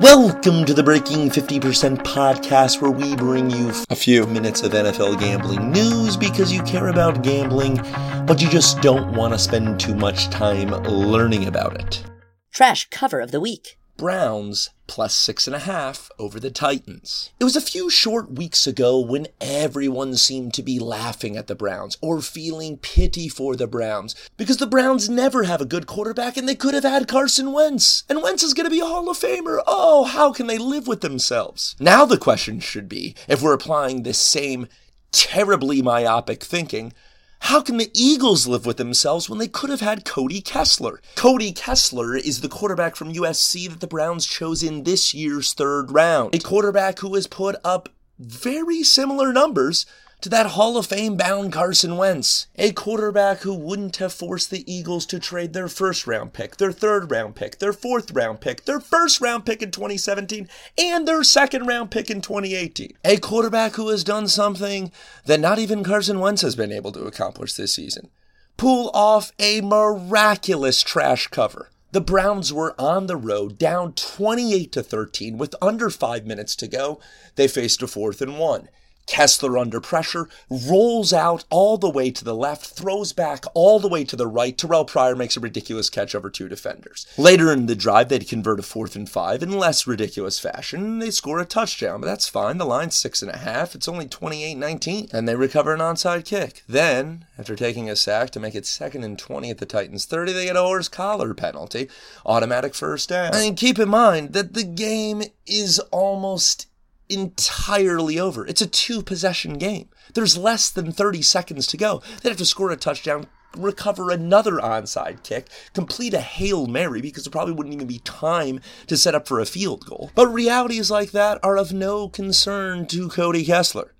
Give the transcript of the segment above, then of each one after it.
Welcome to the Breaking 50% podcast, where we bring you a few minutes of NFL gambling news because you care about gambling, but you just don't want to spend too much time learning about it. Trash cover of the week. Browns plus six and a half over the Titans. It was a few short weeks ago when everyone seemed to be laughing at the Browns or feeling pity for the Browns because the Browns never have a good quarterback and they could have had Carson Wentz. And Wentz is going to be a Hall of Famer. Oh, how can they live with themselves? Now the question should be if we're applying this same terribly myopic thinking how can the Eagles live with themselves when they could have had Cody Kessler? Cody Kessler is the quarterback from USC that the Browns chose in this year's third round. A quarterback who has put up very similar numbers to that Hall of Fame bound Carson Wentz, a quarterback who wouldn't have forced the Eagles to trade their first round pick, their third round pick, their fourth round pick, their first round pick in 2017, and their second round pick in 2018. A quarterback who has done something that not even Carson Wentz has been able to accomplish this season. Pull off a miraculous trash cover. The Browns were on the road down 28 to 13 with under 5 minutes to go. They faced a fourth and 1. Kessler under pressure, rolls out all the way to the left, throws back all the way to the right. Terrelle Pryor makes a ridiculous catch over two defenders. Later in the drive, they'd convert a fourth and five in less ridiculous fashion. They score a touchdown, but that's fine. The line's six and a half. It's only 28 19. And they recover an onside kick. Then, after taking a sack to make it second and 20 at the Titans 30, they get a horse collar penalty. Automatic first down. And keep in mind that the game is almost entirely over. It's a two possession game. There's less than 30 seconds to go. They'd have to score a touchdown, recover another onside kick, complete a Hail Mary because there probably wouldn't even be time to set up for a field goal. But realities like that are of no concern to Cody Kessler.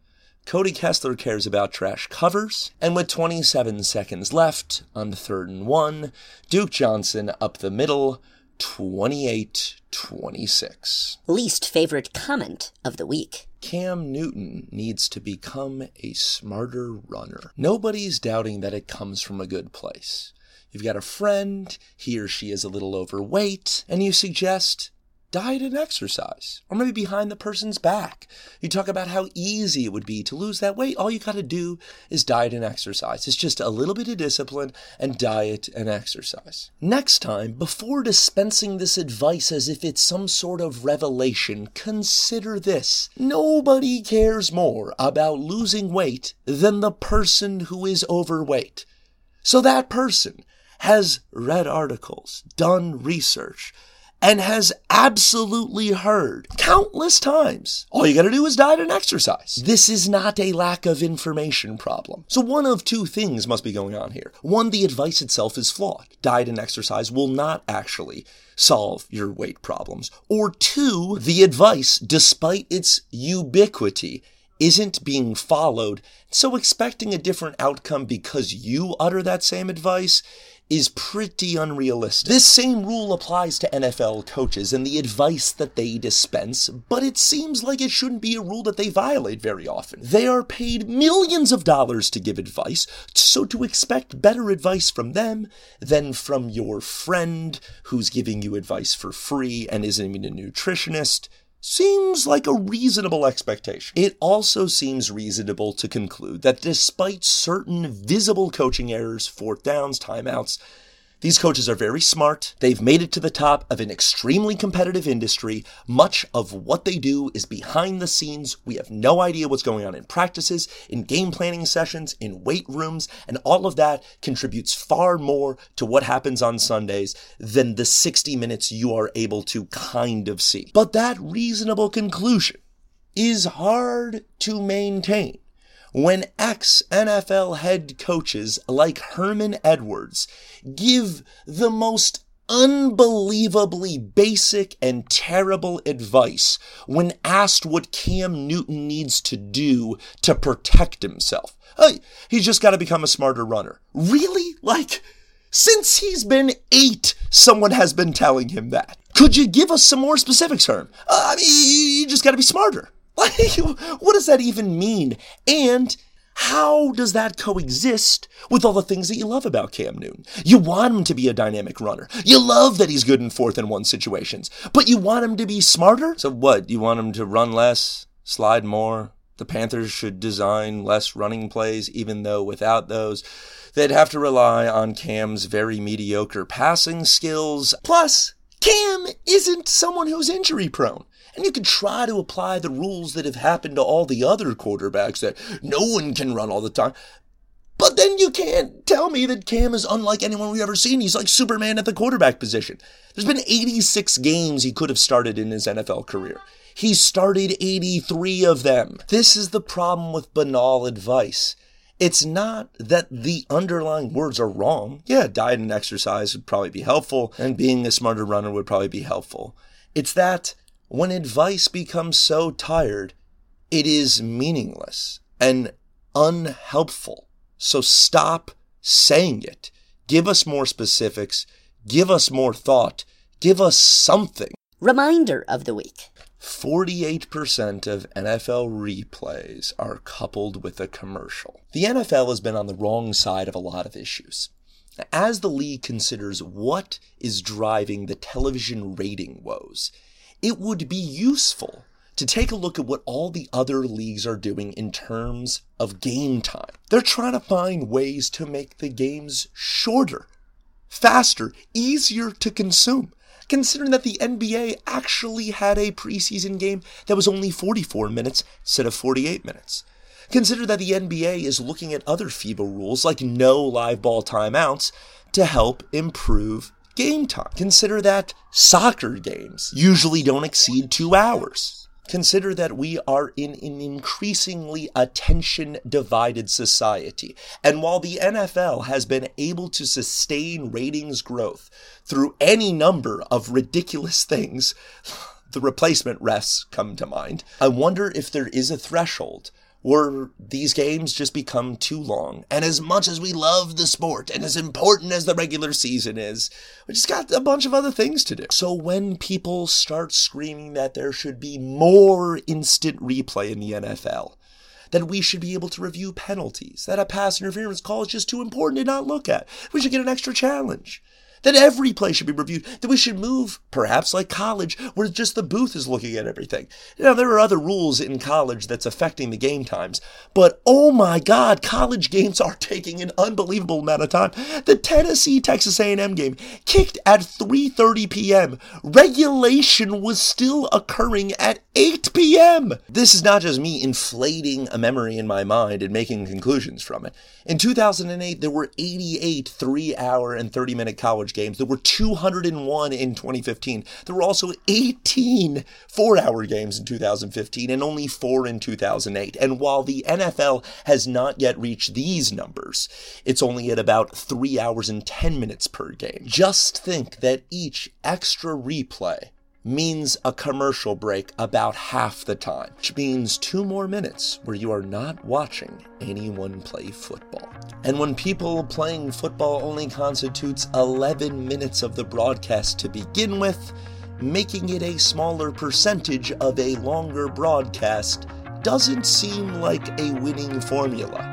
Cody Kessler cares about trash covers, and with 27 seconds left on third and one, Duke Johnson up the middle 28 26. Least favorite comment of the week. Cam Newton needs to become a smarter runner. Nobody's doubting that it comes from a good place. You've got a friend, he or she is a little overweight, and you suggest diet and exercise, or maybe behind the person's back. You talk about how easy it would be to lose that weight. All you got to do is diet and exercise. It's just a little bit of discipline and diet and exercise. Next time, before dispensing this advice as if it's some sort of revelation, consider this. Nobody cares more about losing weight than the person who is overweight. So that person has read articles, done research, and has absolutely heard countless times. All you gotta do is diet and exercise. This is not a lack of information problem. So one of two things must be going on here. One, the advice itself is flawed. Diet and exercise will not actually solve your weight problems. Or two, the advice, despite its ubiquity, isn't being followed. So expecting a different outcome because you utter that same advice is pretty unrealistic. This same rule applies to NFL coaches and the advice that they dispense, but it seems like it shouldn't be a rule that they violate very often. They are paid millions of dollars to give advice, so to expect better advice from them than from your friend who's giving you advice for free and isn't even a nutritionist seems like a reasonable expectation. It also seems reasonable to conclude that despite certain visible coaching errors, fourth downs, timeouts, these coaches are very smart. They've made it to the top of an extremely competitive industry. Much of what they do is behind the scenes. We have no idea what's going on in practices, in game planning sessions, in weight rooms, and all of that contributes far more to what happens on Sundays than the 60 minutes you are able to kind of see. But that reasonable conclusion is hard to maintain when ex NFL head coaches like Herman Edwards give the most unbelievably basic and terrible advice when asked what Cam Newton needs to do to protect himself. Hey, he's just got to become a smarter runner. Really? Like, since he's been eight, someone has been telling him that. Could you give us some more specifics, Herm? Uh, I mean, you just got to be smarter. Like, what does that even mean? And How does that coexist with all the things that you love about Cam Newton? You want him to be a dynamic runner. You love that he's good in fourth and one situations, but you want him to be smarter? So what? You want him to run less, slide more? The Panthers should design less running plays, even though without those, they'd have to rely on Cam's very mediocre passing skills. Plus, Cam isn't someone who's injury prone. And you can try to apply the rules that have happened to all the other quarterbacks that no one can run all the time. But then you can't tell me that Cam is unlike anyone we've ever seen. He's like Superman at the quarterback position. There's been 86 games he could have started in his NFL career. He started 83 of them. This is the problem with banal advice. It's not that the underlying words are wrong. Yeah, diet and exercise would probably be helpful, and being a smarter runner would probably be helpful. It's that when advice becomes so tired, it is meaningless and unhelpful. So stop saying it. Give us more specifics. Give us more thought. Give us something. Reminder of the week 48% of NFL replays are coupled with a commercial. The NFL has been on the wrong side of a lot of issues. As the league considers what is driving the television rating woes, it would be useful to take a look at what all the other leagues are doing in terms of game time. They're trying to find ways to make the games shorter, faster, easier to consume. Considering that the NBA actually had a preseason game that was only 44 minutes instead of 48 minutes. Consider that the NBA is looking at other FIBA rules like no live ball timeouts to help improve game time. Consider that soccer games usually don't exceed two hours. Consider that we are in an increasingly attention divided society. And while the NFL has been able to sustain ratings growth through any number of ridiculous things, the replacement refs come to mind. I wonder if there is a threshold where these games just become too long. And as much as we love the sport and as important as the regular season is, we just got a bunch of other things to do. So when people start screaming that there should be more instant replay in the NFL, that we should be able to review penalties, that a pass interference call is just too important to not look at, we should get an extra challenge that every play should be reviewed, that we should move, perhaps like college, where just the booth is looking at everything. Now, there are other rules in college that's affecting the game times, but oh my God, college games are taking an unbelievable amount of time. The Tennessee Texas A&M game kicked at 3:30 p.m. Regulation was still occurring at 8 p.m. This is not just me inflating a memory in my mind and making conclusions from it. In 2008, there were 88 three-hour and 30-minute college college games. There were 201 in 2015. There were also 18 four hour games in 2015 and only four in 2008. And while the NFL has not yet reached these numbers, it's only at about three hours and 10 minutes per game. Just think that each extra replay means a commercial break about half the time, which means two more minutes where you are not watching anyone play football. And when people playing football only constitutes 11 minutes of the broadcast to begin with, making it a smaller percentage of a longer broadcast doesn't seem like a winning formula.